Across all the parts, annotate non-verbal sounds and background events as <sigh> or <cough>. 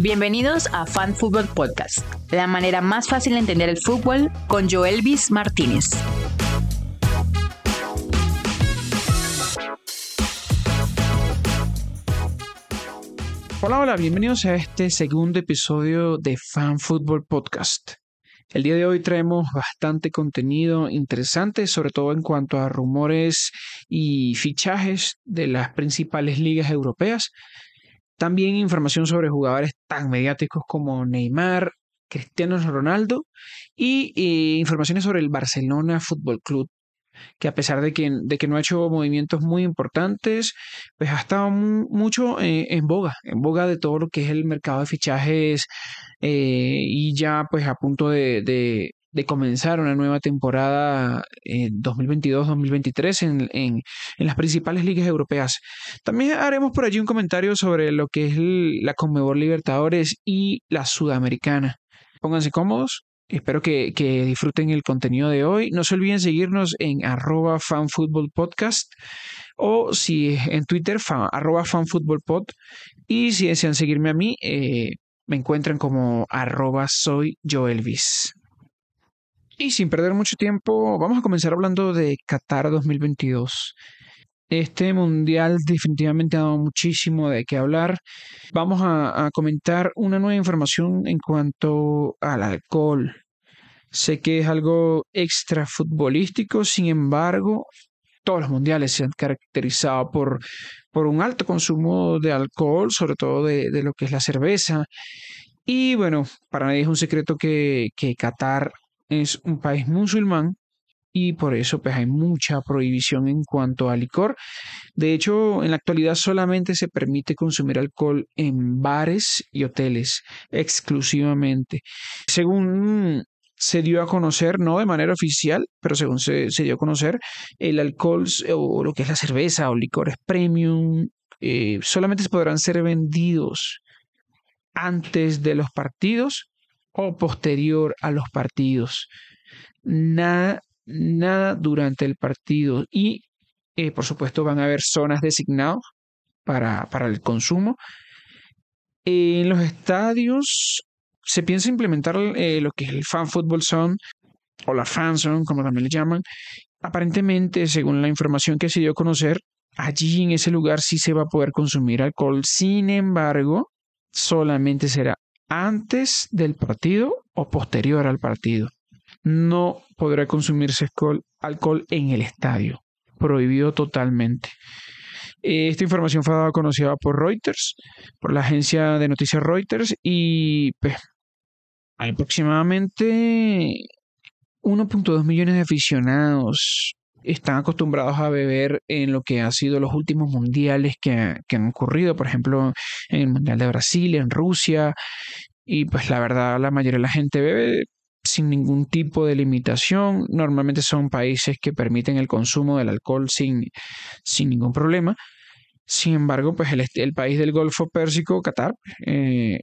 Bienvenidos a Fan Football Podcast, la manera más fácil de entender el fútbol con Joelvis Martínez. Hola, hola, bienvenidos a este segundo episodio de Fan Football Podcast. El día de hoy traemos bastante contenido interesante, sobre todo en cuanto a rumores y fichajes de las principales ligas europeas. También información sobre jugadores tan mediáticos como Neymar, Cristiano Ronaldo y informaciones sobre el Barcelona Fútbol Club, que a pesar de que, de que no ha hecho movimientos muy importantes, pues ha estado mucho eh, en boga, en boga de todo lo que es el mercado de fichajes eh, y ya pues a punto de comenzar una nueva temporada en 2022-2023 en, en, en, las principales ligas europeas. También haremos por allí un comentario sobre lo que es la Conmebol Libertadores y la Sudamericana. Pónganse cómodos. Espero que, que, disfruten el contenido de hoy. No se olviden seguirnos en arroba fanfootballpodcast o si en Twitter fan, arroba fanfootballpod y si desean seguirme a mí eh, me encuentran como arroba soy Joelvis. Y sin perder mucho tiempo, vamos a comenzar hablando de Qatar 2022. Este mundial definitivamente ha dado muchísimo de qué hablar. Vamos a, comentar una nueva información en cuanto al alcohol. Sé que es algo extra futbolístico, sin embargo, todos los mundiales se han caracterizado por, por un alto consumo de alcohol, sobre todo de, de, lo que es la cerveza. Y bueno, para nadie es un secreto que, que Qatar es un país musulmán y por eso pues hay mucha prohibición en cuanto al licor. De hecho, en la actualidad solamente se permite consumir alcohol en bares y hoteles exclusivamente. Según se dio a conocer, no de manera oficial, pero según se, dio a conocer, el alcohol o lo que es la cerveza o licores premium eh, solamente podrán ser vendidos antes de los partidos o posterior a los partidos. Nada, nada durante el partido. Y, eh, por supuesto, van a haber zonas designadas para, para el consumo. En los estadios se piensa implementar eh, lo que es el fan football zone o la fan zone, como también le llaman. Aparentemente, según la información que se dio a conocer, allí en ese lugar sí se va a poder consumir alcohol. Sin embargo, solamente será antes del partido o posterior al partido. No podrá consumirse alcohol, en el estadio. Prohibido totalmente. Esta información fue dada conocida por Reuters, por la agencia de noticias Reuters, y pues, hay aproximadamente 1.2 millones de aficionados están acostumbrados a beber en lo que han sido los últimos mundiales que, han ocurrido, por ejemplo, en el Mundial de Brasil, en Rusia, y pues la verdad la mayoría de la gente bebe sin ningún tipo de limitación. Normalmente son países que permiten el consumo del alcohol sin, sin ningún problema. Sin embargo, pues el, el país del Golfo Pérsico, Qatar, eh,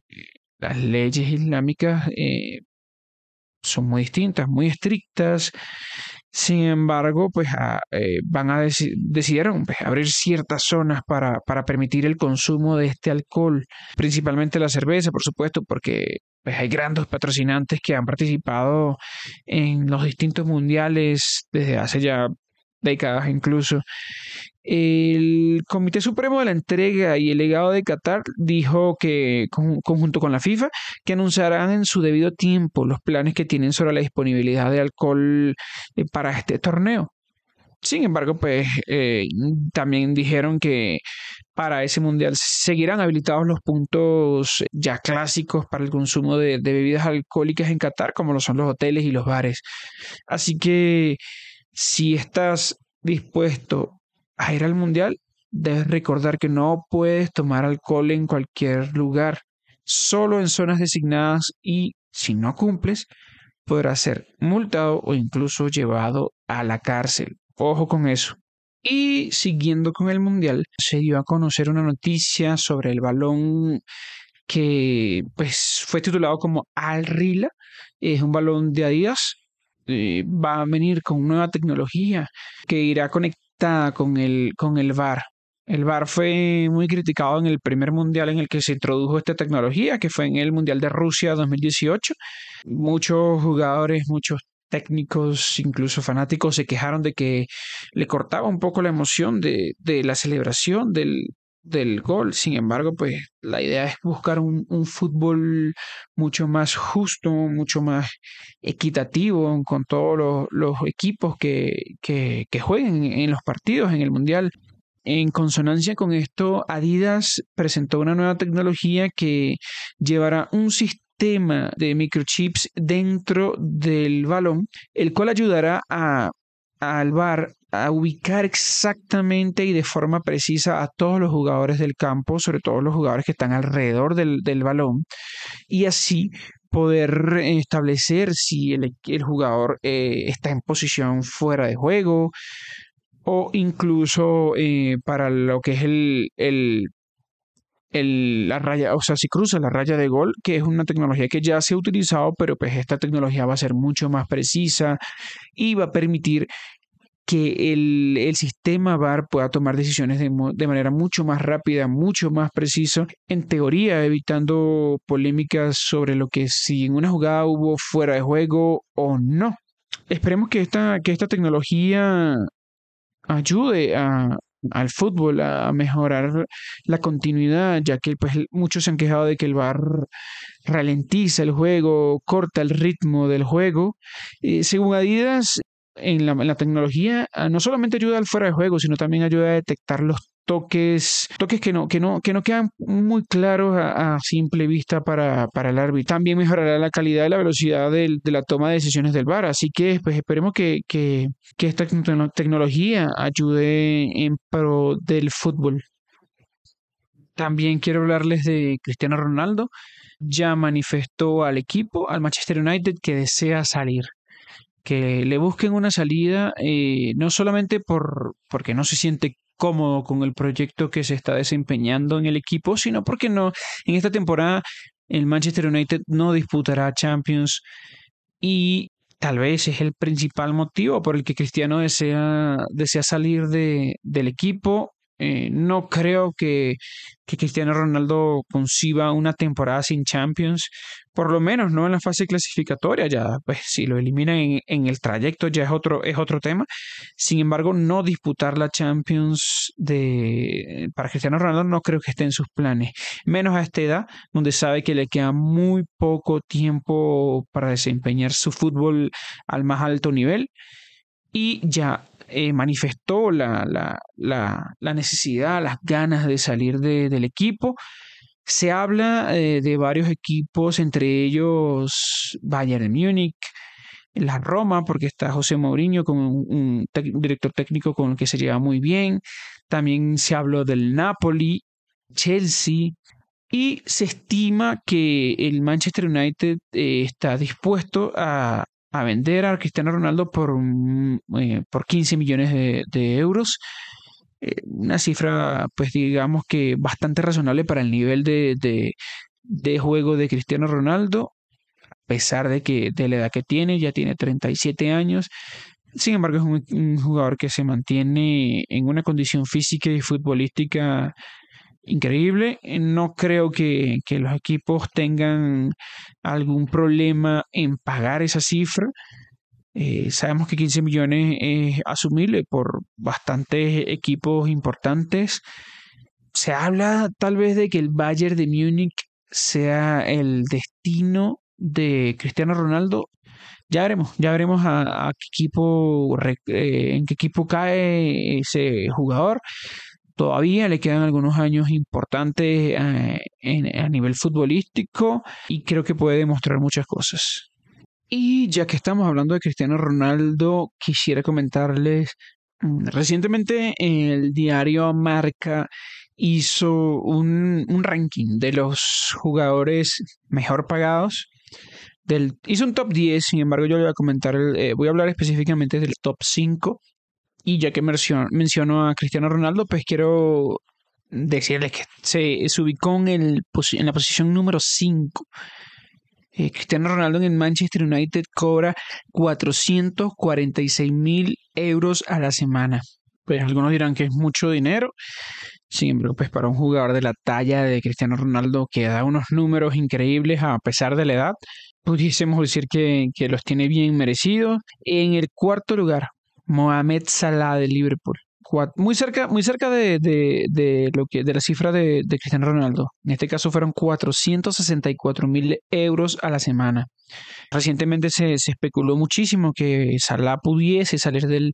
las leyes islámicas eh, son muy distintas, muy estrictas. Sin embargo, pues ah, eh, van a decidieron pues, abrir ciertas zonas para, para permitir el consumo de este alcohol, principalmente la cerveza, por supuesto, porque pues, hay grandes patrocinantes que han participado en los distintos mundiales desde hace ya décadas incluso. El Comité Supremo de la Entrega y el Legado de Qatar dijo que, conjunto con la FIFA, que anunciarán en su debido tiempo los planes que tienen sobre la disponibilidad de alcohol eh, para este torneo. Sin embargo, pues eh, también dijeron que para ese mundial seguirán habilitados los puntos ya clásicos para el consumo de, de bebidas alcohólicas en Qatar, como lo son los hoteles y los bares. Así que si estás dispuesto a ir al mundial, debes recordar que no puedes tomar alcohol en cualquier lugar, solo en zonas designadas y si no cumples, podrás ser multado o incluso llevado a la cárcel. Ojo con eso. Y siguiendo con el mundial, se dio a conocer una noticia sobre el balón que pues fue titulado como Al Rila. Es un balón de Adidas eh, va a venir con nueva tecnología que irá conectada con el, con el VAR. El VAR fue muy criticado en el primer mundial en el que se introdujo esta tecnología, que fue en el Mundial de Rusia 2018. Muchos jugadores, muchos técnicos, incluso fanáticos, se quejaron de que le cortaba un poco la emoción de, de la celebración del, del gol. Sin embargo, pues la idea es buscar un, un, fútbol mucho más justo, mucho más equitativo con todos los, equipos que, que, jueguen en los partidos en el Mundial. En consonancia con esto, Adidas presentó una nueva tecnología que llevará un sistema de microchips dentro del balón, el cual ayudará a, al VAR a ubicar exactamente y de forma precisa a todos los jugadores del campo, sobre todo los jugadores que están alrededor del, del balón, y así poder establecer si el, el jugador eh, está en posición fuera de juego, o incluso eh, para lo que es el, el, el, la raya, o sea, si cruza la raya de gol, que es una tecnología que ya se ha utilizado, pero pues esta tecnología va a ser mucho más precisa y va a permitir que el, el, sistema VAR pueda tomar decisiones de, de, manera mucho más rápida, mucho más preciso, en teoría evitando polémicas sobre lo que si en una jugada hubo fuera de juego o no. Esperemos que esta, que esta tecnología ayude al fútbol a mejorar la continuidad, ya que pues, muchos se han quejado de que el VAR ralentiza el juego, corta el ritmo del juego. Eh, según Adidas, en la, tecnología ah, no solamente ayuda al fuera de juego, sino también ayuda a detectar los toques, toques que no, que no, que no quedan muy claros a, simple vista para, para, el árbitro. También mejorará la calidad y la velocidad de, de la toma de decisiones del VAR. Así que pues esperemos que, que, que esta tecnología ayude en pro del fútbol. También quiero hablarles de Cristiano Ronaldo. Ya manifestó al equipo, al Manchester United, que desea salir que le busquen una salida, eh, no solamente por, porque no se siente cómodo con el proyecto que se está desempeñando en el equipo, sino porque no, en esta temporada el Manchester United no disputará Champions y tal vez es el principal motivo por el que Cristiano desea, desea salir de, del equipo eh, no creo que, que, Cristiano Ronaldo conciba una temporada sin Champions, por lo menos no en la fase clasificatoria, ya pues si lo eliminan en, en, el trayecto ya es otro, es otro tema. Sin embargo, no disputar la Champions de, para Cristiano Ronaldo no creo que esté en sus planes, menos a esta edad, donde sabe que le queda muy poco tiempo para desempeñar su fútbol al más alto nivel. Y ya eh, manifestó la, la, la, necesidad, las ganas de salir de, del equipo. Se habla eh, de varios equipos, entre ellos Bayern Múnich, la Roma, porque está José Mourinho como un, un director técnico con el que se lleva muy bien. También se habló del Napoli, Chelsea, y se estima que el Manchester United eh, está dispuesto a, a vender a Cristiano Ronaldo por, eh, por 15 millones de, de euros. Eh, una cifra, pues digamos que bastante razonable para el nivel de, de, juego de Cristiano Ronaldo, a pesar de que de la edad que tiene, ya tiene 37 años. Sin embargo, es un jugador que se mantiene en una condición física y futbolística increíble. No creo que, que, los equipos tengan algún problema en pagar esa cifra. Eh, sabemos que 15 millones es asumible por bastantes equipos importantes. Se habla tal vez de que el Bayern de Múnich sea el destino de Cristiano Ronaldo. Ya veremos, ya veremos a, qué equipo, eh, en qué equipo cae ese jugador. Todavía le quedan algunos años importantes eh, a nivel futbolístico y creo que puede demostrar muchas cosas. Y ya que estamos hablando de Cristiano Ronaldo, quisiera comentarles, mm, recientemente el diario Marca hizo un, ranking de los jugadores mejor pagados. Hizo un top 10, sin embargo yo le voy a comentar, eh, voy a hablar específicamente del top 5 y ya que menciono a Cristiano Ronaldo, pues quiero decirles que se, ubicó en, el, en la posición número 5. Eh, Cristiano Ronaldo en el Manchester United cobra 446 mil euros a la semana. Pues algunos dirán que es mucho dinero. Sin embargo, pues para un jugador de la talla de Cristiano Ronaldo que da unos números increíbles a pesar de la edad, pudiésemos decir que, que los tiene bien merecidos. En el cuarto lugar, Mohamed Salah de Liverpool muy cerca, muy cerca de, de, lo que, de la cifra de, de, Cristiano Ronaldo. En este caso fueron 464 mil euros a la semana. Recientemente se, especuló muchísimo que Salah pudiese salir del,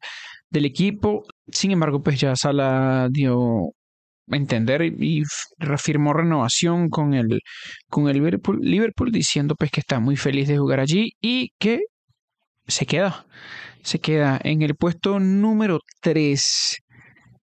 del equipo. Sin embargo, pues ya Salah dio a entender y reafirmó renovación con el, con el Liverpool, Liverpool diciendo pues que está muy feliz de jugar allí y que se queda se queda en el puesto número 3.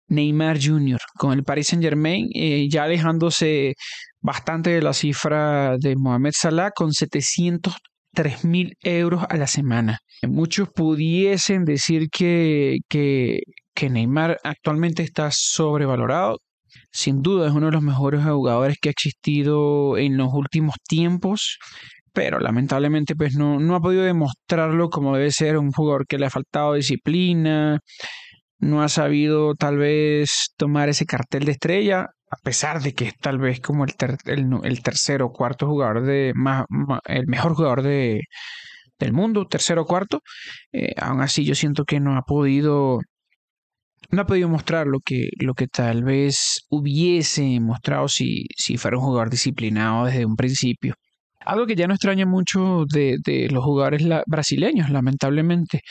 Neymar Jr. con el Paris Saint Germain, eh, ya alejándose bastante de la cifra de Mohamed Salah con 703 mil euros a la semana. Muchos pudiesen decir que, que, que Neymar actualmente está sobrevalorado. Sin duda es uno de los mejores jugadores que ha existido en los últimos tiempos pero lamentablemente pues no, no ha podido demostrarlo como debe ser un jugador que le ha faltado disciplina, no ha sabido tal vez tomar ese cartel de estrella, a pesar de que es tal vez como el, el, tercero o cuarto jugador de más, el mejor jugador de, del mundo, tercero o cuarto, eh, aún así yo siento que no ha podido no ha podido mostrar lo que, lo que tal vez hubiese mostrado si, si fuera un jugador disciplinado desde un principio. Algo que ya no extraña mucho de, los jugadores brasileños, lamentablemente.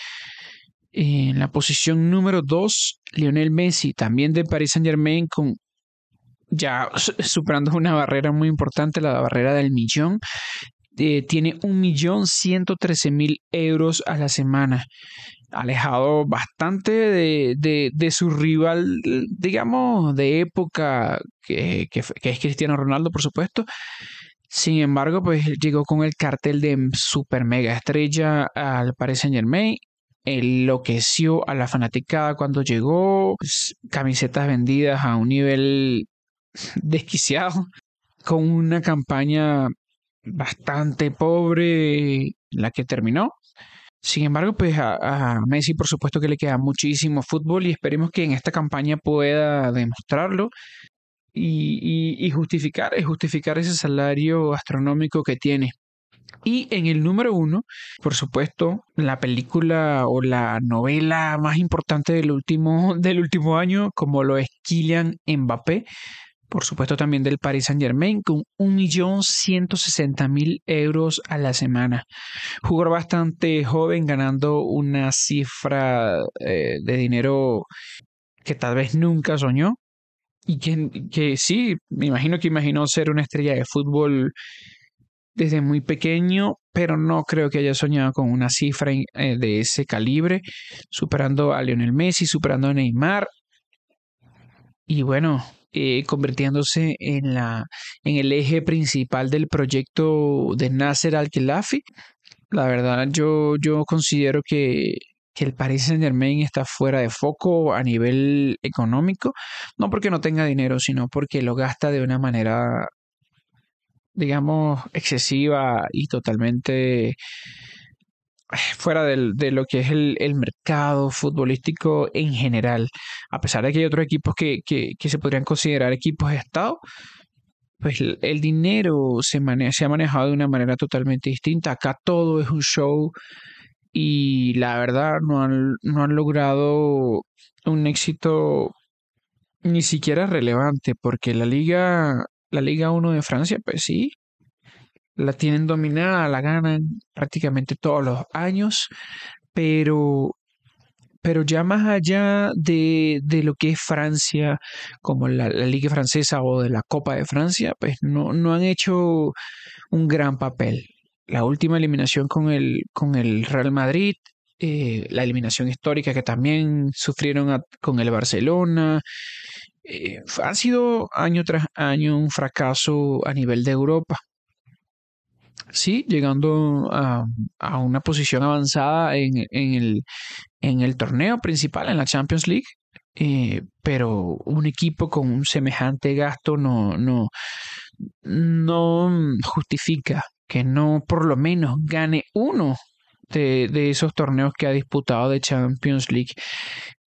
En la posición número 2, Lionel Messi, también de Paris Saint Germain, con ya superando una barrera muy importante, la barrera del millón. Eh, tiene un millón ciento trece mil euros a la semana alejado bastante de, de, su rival, digamos, de época, que, que, es Cristiano Ronaldo, por supuesto, sin embargo, pues llegó con el cartel de super mega estrella al Paris Saint Germain. Enloqueció a la fanaticada cuando llegó. Pues, camisetas vendidas a un nivel <laughs> desquiciado. Con una campaña bastante pobre la que terminó. Sin embargo, pues a, a, Messi por supuesto que le queda muchísimo fútbol y esperemos que en esta campaña pueda demostrarlo y, justificar, justificar ese salario astronómico que tiene. Y en el número uno, por supuesto, la película o la novela más importante del último, del último año, como lo es Kylian Mbappé, por supuesto también del Paris Saint Germain, con 1.160.000 euros a la semana. Jugador bastante joven, ganando una cifra eh, de dinero que tal vez nunca soñó y que, que sí, me imagino que imaginó ser una estrella de fútbol desde muy pequeño, pero no creo que haya soñado con una cifra eh, de ese calibre, superando a Lionel Messi, superando a Neymar y bueno, eh, convirtiéndose en, la, en el eje principal del proyecto de Nasser Al-Khelafi. La verdad, yo, yo considero que que el Paris Saint Germain está fuera de foco a nivel económico, no porque no tenga dinero, sino porque lo gasta de una manera, digamos, excesiva y totalmente eh, fuera de lo que es el, mercado futbolístico en general. A pesar de que hay otros equipos que, que, se podrían considerar equipos de Estado, pues el, dinero se, se ha manejado de una manera totalmente distinta. Acá todo es un show y la verdad no han, no han logrado un éxito ni siquiera relevante porque la liga la liga 1 de Francia pues sí la tienen dominada la ganan prácticamente todos los años pero pero ya más allá de, de lo que es Francia, como la, la, Liga Francesa o de la Copa de Francia, pues no, no han hecho un gran papel la última eliminación con el, con el Real Madrid, eh, la eliminación histórica que también sufrieron con el Barcelona. Eh, ha sido año tras año un fracaso a nivel de Europa. Sí, llegando a, a una posición avanzada en, en, el, en, el, torneo principal, en la Champions League, eh, pero un equipo con un semejante gasto no, no, no justifica que no por lo menos gane uno de, de esos torneos que ha disputado de Champions League.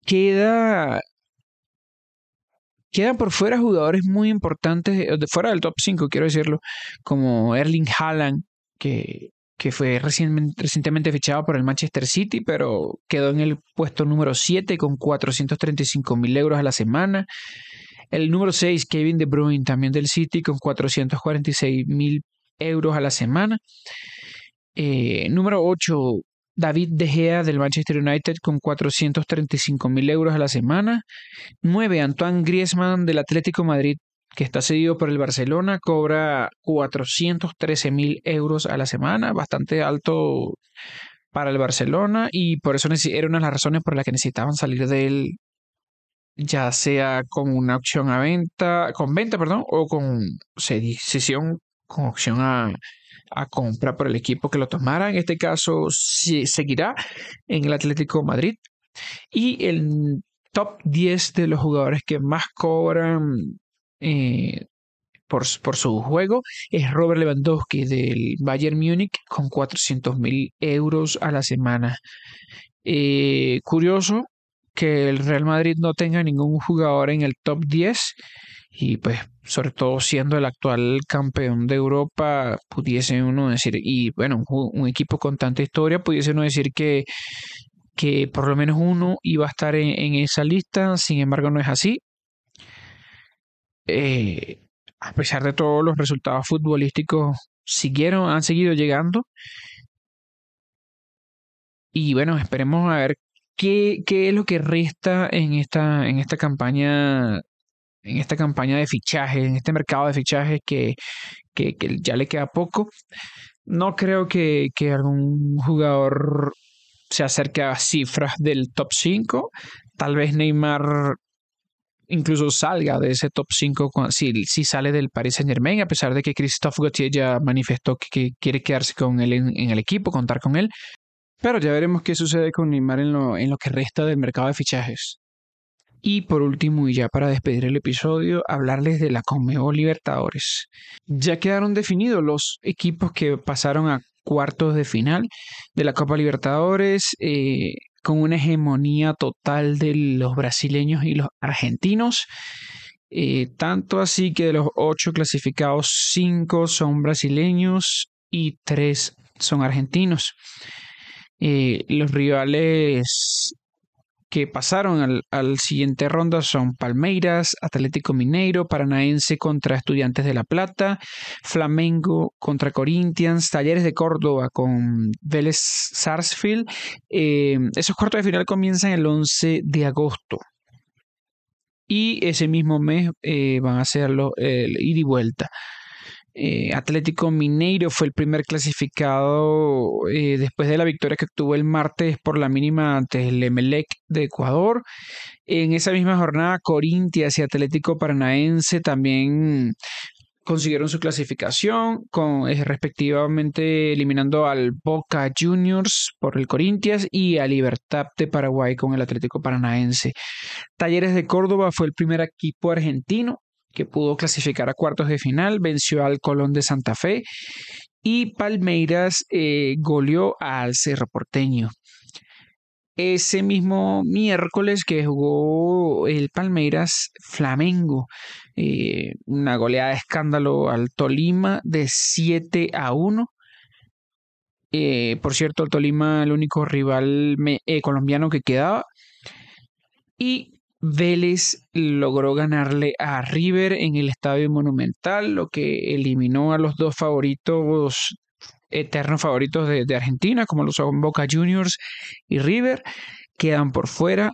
Queda Quedan por fuera jugadores muy importantes, de fuera del top 5, quiero decirlo, como Erling Haaland, que, que fue recientemente fichado por el Manchester City, pero quedó en el puesto número 7 con 435 mil euros a la semana. El número 6, Kevin De Bruyne, también del City, con 446 mil euros a la semana. Eh, número 8, David De Gea del Manchester United con 435 mil euros a la semana. 9. Antoine Griezmann del Atlético Madrid, que está cedido por el Barcelona, cobra 413 mil euros a la semana, bastante alto para el Barcelona y por eso era una de las razones por las que necesitaban salir de él, ya sea con una opción a venta, con venta, perdón, o con cesión con opción a, compra por el equipo que lo tomara. En este caso, seguirá en el Atlético Madrid. Y el top 10 de los jugadores que más cobran eh, por, por, su juego es Robert Lewandowski del Bayern Múnich con 400 mil euros a la semana. Eh, curioso que el Real Madrid no tenga ningún jugador en el top 10 y pues sobre todo siendo el actual campeón de Europa, pudiese uno decir, y bueno, un, equipo con tanta historia, pudiese uno decir que, que por lo menos uno iba a estar en, esa lista, sin embargo no es así. Eh, a pesar de todos los resultados futbolísticos, siguieron, han seguido llegando. Y bueno, esperemos a ver qué, qué es lo que resta en esta, en esta campaña en esta campaña de fichajes, en este mercado de fichajes que, que, ya le queda poco. No creo que, que, algún jugador se acerque a cifras del top 5. Tal vez Neymar incluso salga de ese top 5 si, si sale del Paris Saint Germain, a pesar de que Christophe Gauthier ya manifestó que, quiere quedarse con él en, el equipo, contar con él. Pero ya veremos qué sucede con Neymar en lo, en lo que resta del mercado de fichajes. Y por último, y ya para despedir el episodio, hablarles de la Conmebol Libertadores. Ya quedaron definidos los equipos que pasaron a cuartos de final de la Copa Libertadores, eh, con una hegemonía total de los brasileños y los argentinos. Eh, tanto así que de los ocho clasificados, cinco son brasileños y tres son argentinos. Eh, los rivales que pasaron al, siguiente ronda son Palmeiras, Atlético Mineiro, Paranaense contra Estudiantes de La Plata, Flamengo contra Corinthians, Talleres de Córdoba con Vélez Sarsfield. Eh, esos cuartos de final comienzan el 11 de agosto. Y ese mismo mes eh, van a hacerlo el ida y vuelta. Eh, Atlético Mineiro fue el primer clasificado eh, después de la victoria que obtuvo el martes por la mínima ante el Emelec de Ecuador. En esa misma jornada, Corintias y Atlético Paranaense también consiguieron su clasificación, con, eh, respectivamente eliminando al Boca Juniors por el Corintias y a Libertad de Paraguay con el Atlético Paranaense. Talleres de Córdoba fue el primer equipo argentino que pudo clasificar a cuartos de final, venció al Colón de Santa Fe y Palmeiras eh, goleó al Cerro Porteño. Ese mismo miércoles que jugó el Palmeiras Flamengo, eh, una goleada de escándalo al Tolima de 7 a 1. Eh, por cierto, el Tolima, el único rival colombiano que quedaba. Y Vélez logró ganarle a River en el Estadio Monumental, lo que eliminó a los dos favoritos, eternos favoritos de, Argentina, como lo son Boca Juniors y River, quedan por fuera.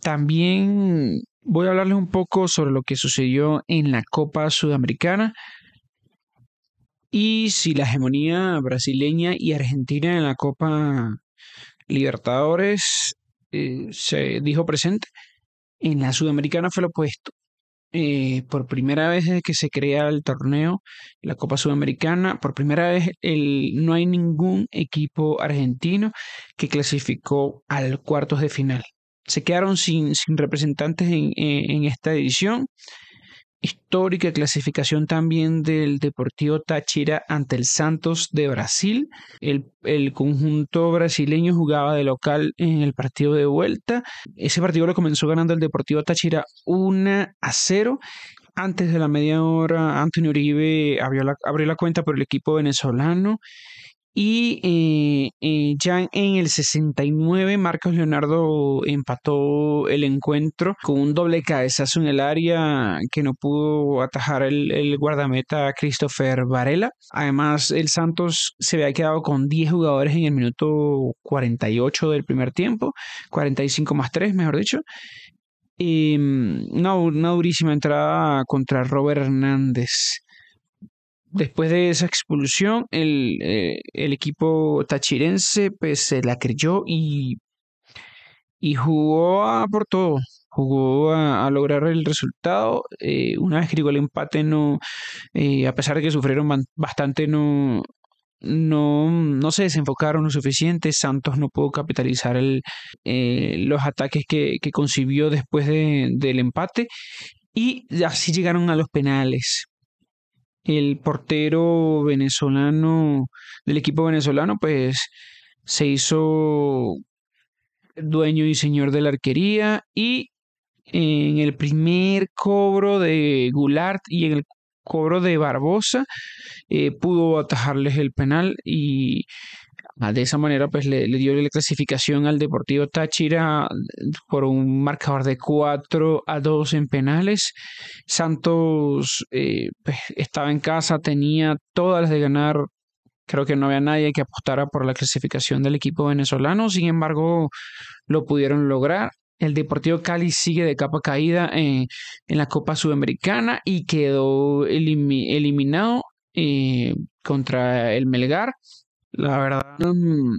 También voy a hablarles un poco sobre lo que sucedió en la Copa Sudamericana y si la hegemonía brasileña y argentina en la Copa Libertadores eh, se dijo presente. En la Sudamericana fue lo opuesto. Eh, por primera vez desde que se crea el torneo, la Copa Sudamericana, por primera vez el, no hay ningún equipo argentino que clasificó al cuartos de final. Se quedaron sin, sin representantes en, esta edición. Histórica clasificación también del Deportivo Táchira ante el Santos de Brasil. El, el, conjunto brasileño jugaba de local en el partido de vuelta. Ese partido lo comenzó ganando el Deportivo Táchira 1 a 0. Antes de la media hora, Antonio Uribe abrió la, abrió la cuenta por el equipo venezolano y eh, eh, ya en el 69, Marcos Leonardo empató el encuentro con un doble cabezazo en el área que no pudo atajar el, guardameta Christopher Varela. Además, el Santos se había quedado con 10 jugadores en el minuto 48 del primer tiempo, 45 más 3, mejor dicho. Mm, una, una durísima entrada contra Robert Hernández después de esa expulsión, el, eh, el equipo tachirense pues, se la creyó y, y jugó a por todo. Jugó a, lograr el resultado. Eh, una vez que llegó el empate, no, eh, a pesar de que sufrieron bastante, no, no, no se desenfocaron lo suficiente. Santos no pudo capitalizar el, los ataques que, que concibió después de, del empate. Y así llegaron a los penales el portero venezolano del equipo venezolano, pues se hizo dueño y señor de la arquería y en el primer cobro de Goulart y en el cobro de Barbosa eh, pudo atajarles el penal y de esa manera, pues le, dio la clasificación al Deportivo Táchira por un marcador de 4 a 2 en penales. Santos eh, pues, estaba en casa, tenía todas las de ganar. Creo que no había nadie que apostara por la clasificación del equipo venezolano. Sin embargo, lo pudieron lograr. El Deportivo Cali sigue de capa caída en, la Copa Sudamericana y quedó eliminado eh, contra el Melgar. La verdad, mm,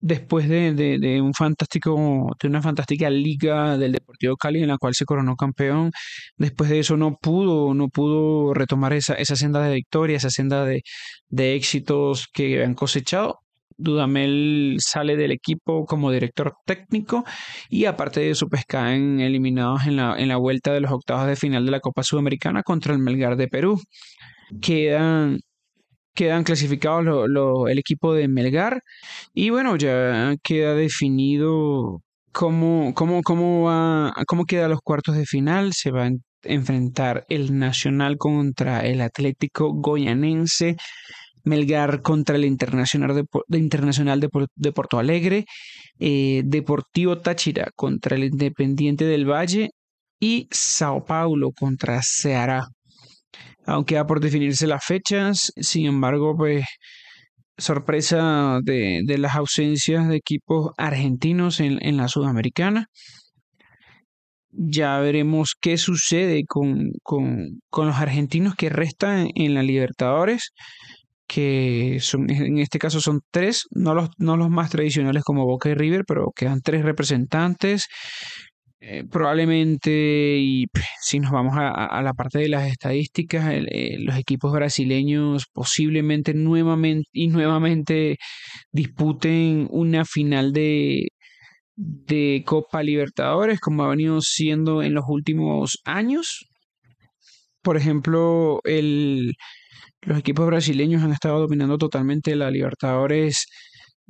después de, de, un fantástico, de una fantástica liga del Deportivo Cali en la cual se coronó campeón, después de eso no pudo, no pudo retomar esa, esa senda de victoria, esa senda de, de éxitos que han cosechado. Dudamel sale del equipo como director técnico y aparte de eso pues eliminados en la, en la vuelta de los octavos de final de la Copa Sudamericana contra el Melgar de Perú. Quedan quedan clasificados el equipo de Melgar y bueno, ya queda definido cómo, cómo, cómo, va, cómo quedan los cuartos de final. Se va a enfrentar el Nacional contra el Atlético Goyanense. Melgar contra el Internacional de, Internacional de, Porto Alegre, eh, Deportivo Táchira contra el Independiente del Valle y Sao Paulo contra Ceará aunque queda por definirse las fechas. Sin embargo, pues sorpresa de, las ausencias de equipos argentinos en, la Sudamericana. Ya veremos qué sucede con, los argentinos que restan en la Libertadores, que son, en este caso son tres, no los, no los más tradicionales como Boca y River, pero quedan tres representantes. Eh, probablemente, y si nos vamos a, la parte de las estadísticas, eh, los equipos brasileños posiblemente nuevamente y nuevamente disputen una final de, de Copa Libertadores, como ha venido siendo en los últimos años. Por ejemplo, los equipos brasileños han estado dominando totalmente la Libertadores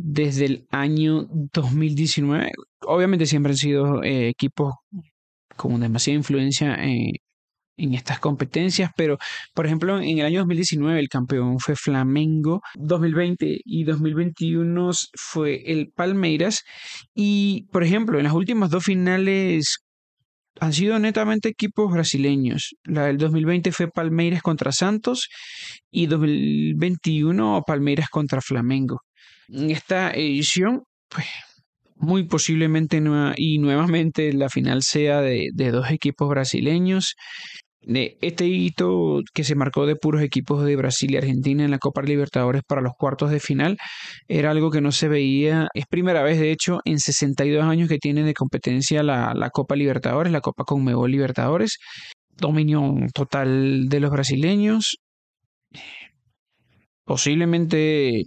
desde el año 2019. Obviamente siempre han sido eh, equipos con demasiada influencia en, estas competencias, pero por ejemplo en el año 2019 el campeón fue Flamengo, 2020 y 2021 fue el Palmeiras y por ejemplo en las últimas dos finales han sido netamente equipos brasileños. La del 2020 fue Palmeiras contra Santos y 2021 Palmeiras contra Flamengo. En esta edición, pues muy posiblemente y nuevamente la final sea de, dos equipos brasileños. Este hito que se marcó de puros equipos de Brasil y Argentina en la Copa Libertadores para los cuartos de final era algo que no se veía. Es primera vez, de hecho, en 62 años que tiene de competencia la, la Copa Libertadores, la Copa Conmebol Libertadores. Dominio total de los brasileños. Posiblemente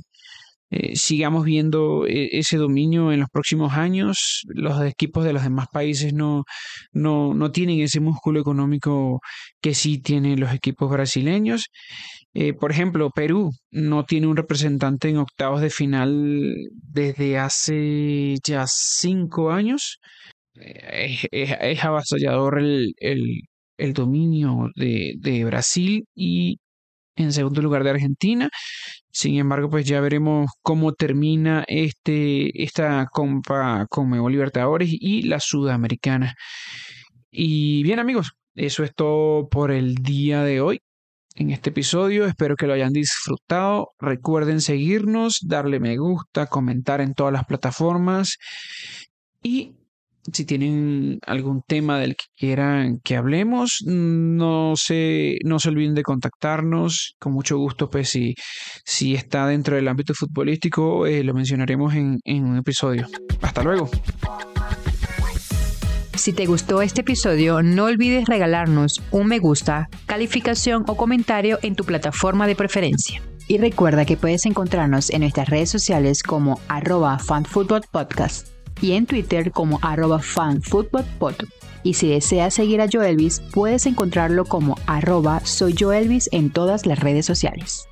eh, sigamos viendo eh, ese dominio en los próximos años. Los equipos de los demás países no, no, no tienen ese músculo económico que sí tienen los equipos brasileños. Eh, por ejemplo, Perú no tiene un representante en octavos de final desde hace ya cinco años. Es, avasallador el, el, dominio de, de Brasil y en segundo lugar de Argentina. Sin embargo, pues ya veremos cómo termina este, esta compa Conmebol Libertadores y la Sudamericana. Y bien amigos, eso es todo por el día de hoy. En este episodio espero que lo hayan disfrutado. Recuerden seguirnos, darle me gusta, comentar en todas las plataformas y si tienen algún tema del que quieran que hablemos, no se, no se olviden de contactarnos. Con mucho gusto, pues si, si está dentro del ámbito futbolístico, eh, lo mencionaremos en, en un episodio. Hasta luego. Si te gustó este episodio, no olvides regalarnos un me gusta, calificación o comentario en tu plataforma de preferencia. Y recuerda que puedes encontrarnos en nuestras redes sociales como arroba fanfootballpodcast y en Twitter como arroba. Y si deseas seguir a Joelvis, puedes encontrarlo como arroba soy en todas las redes sociales.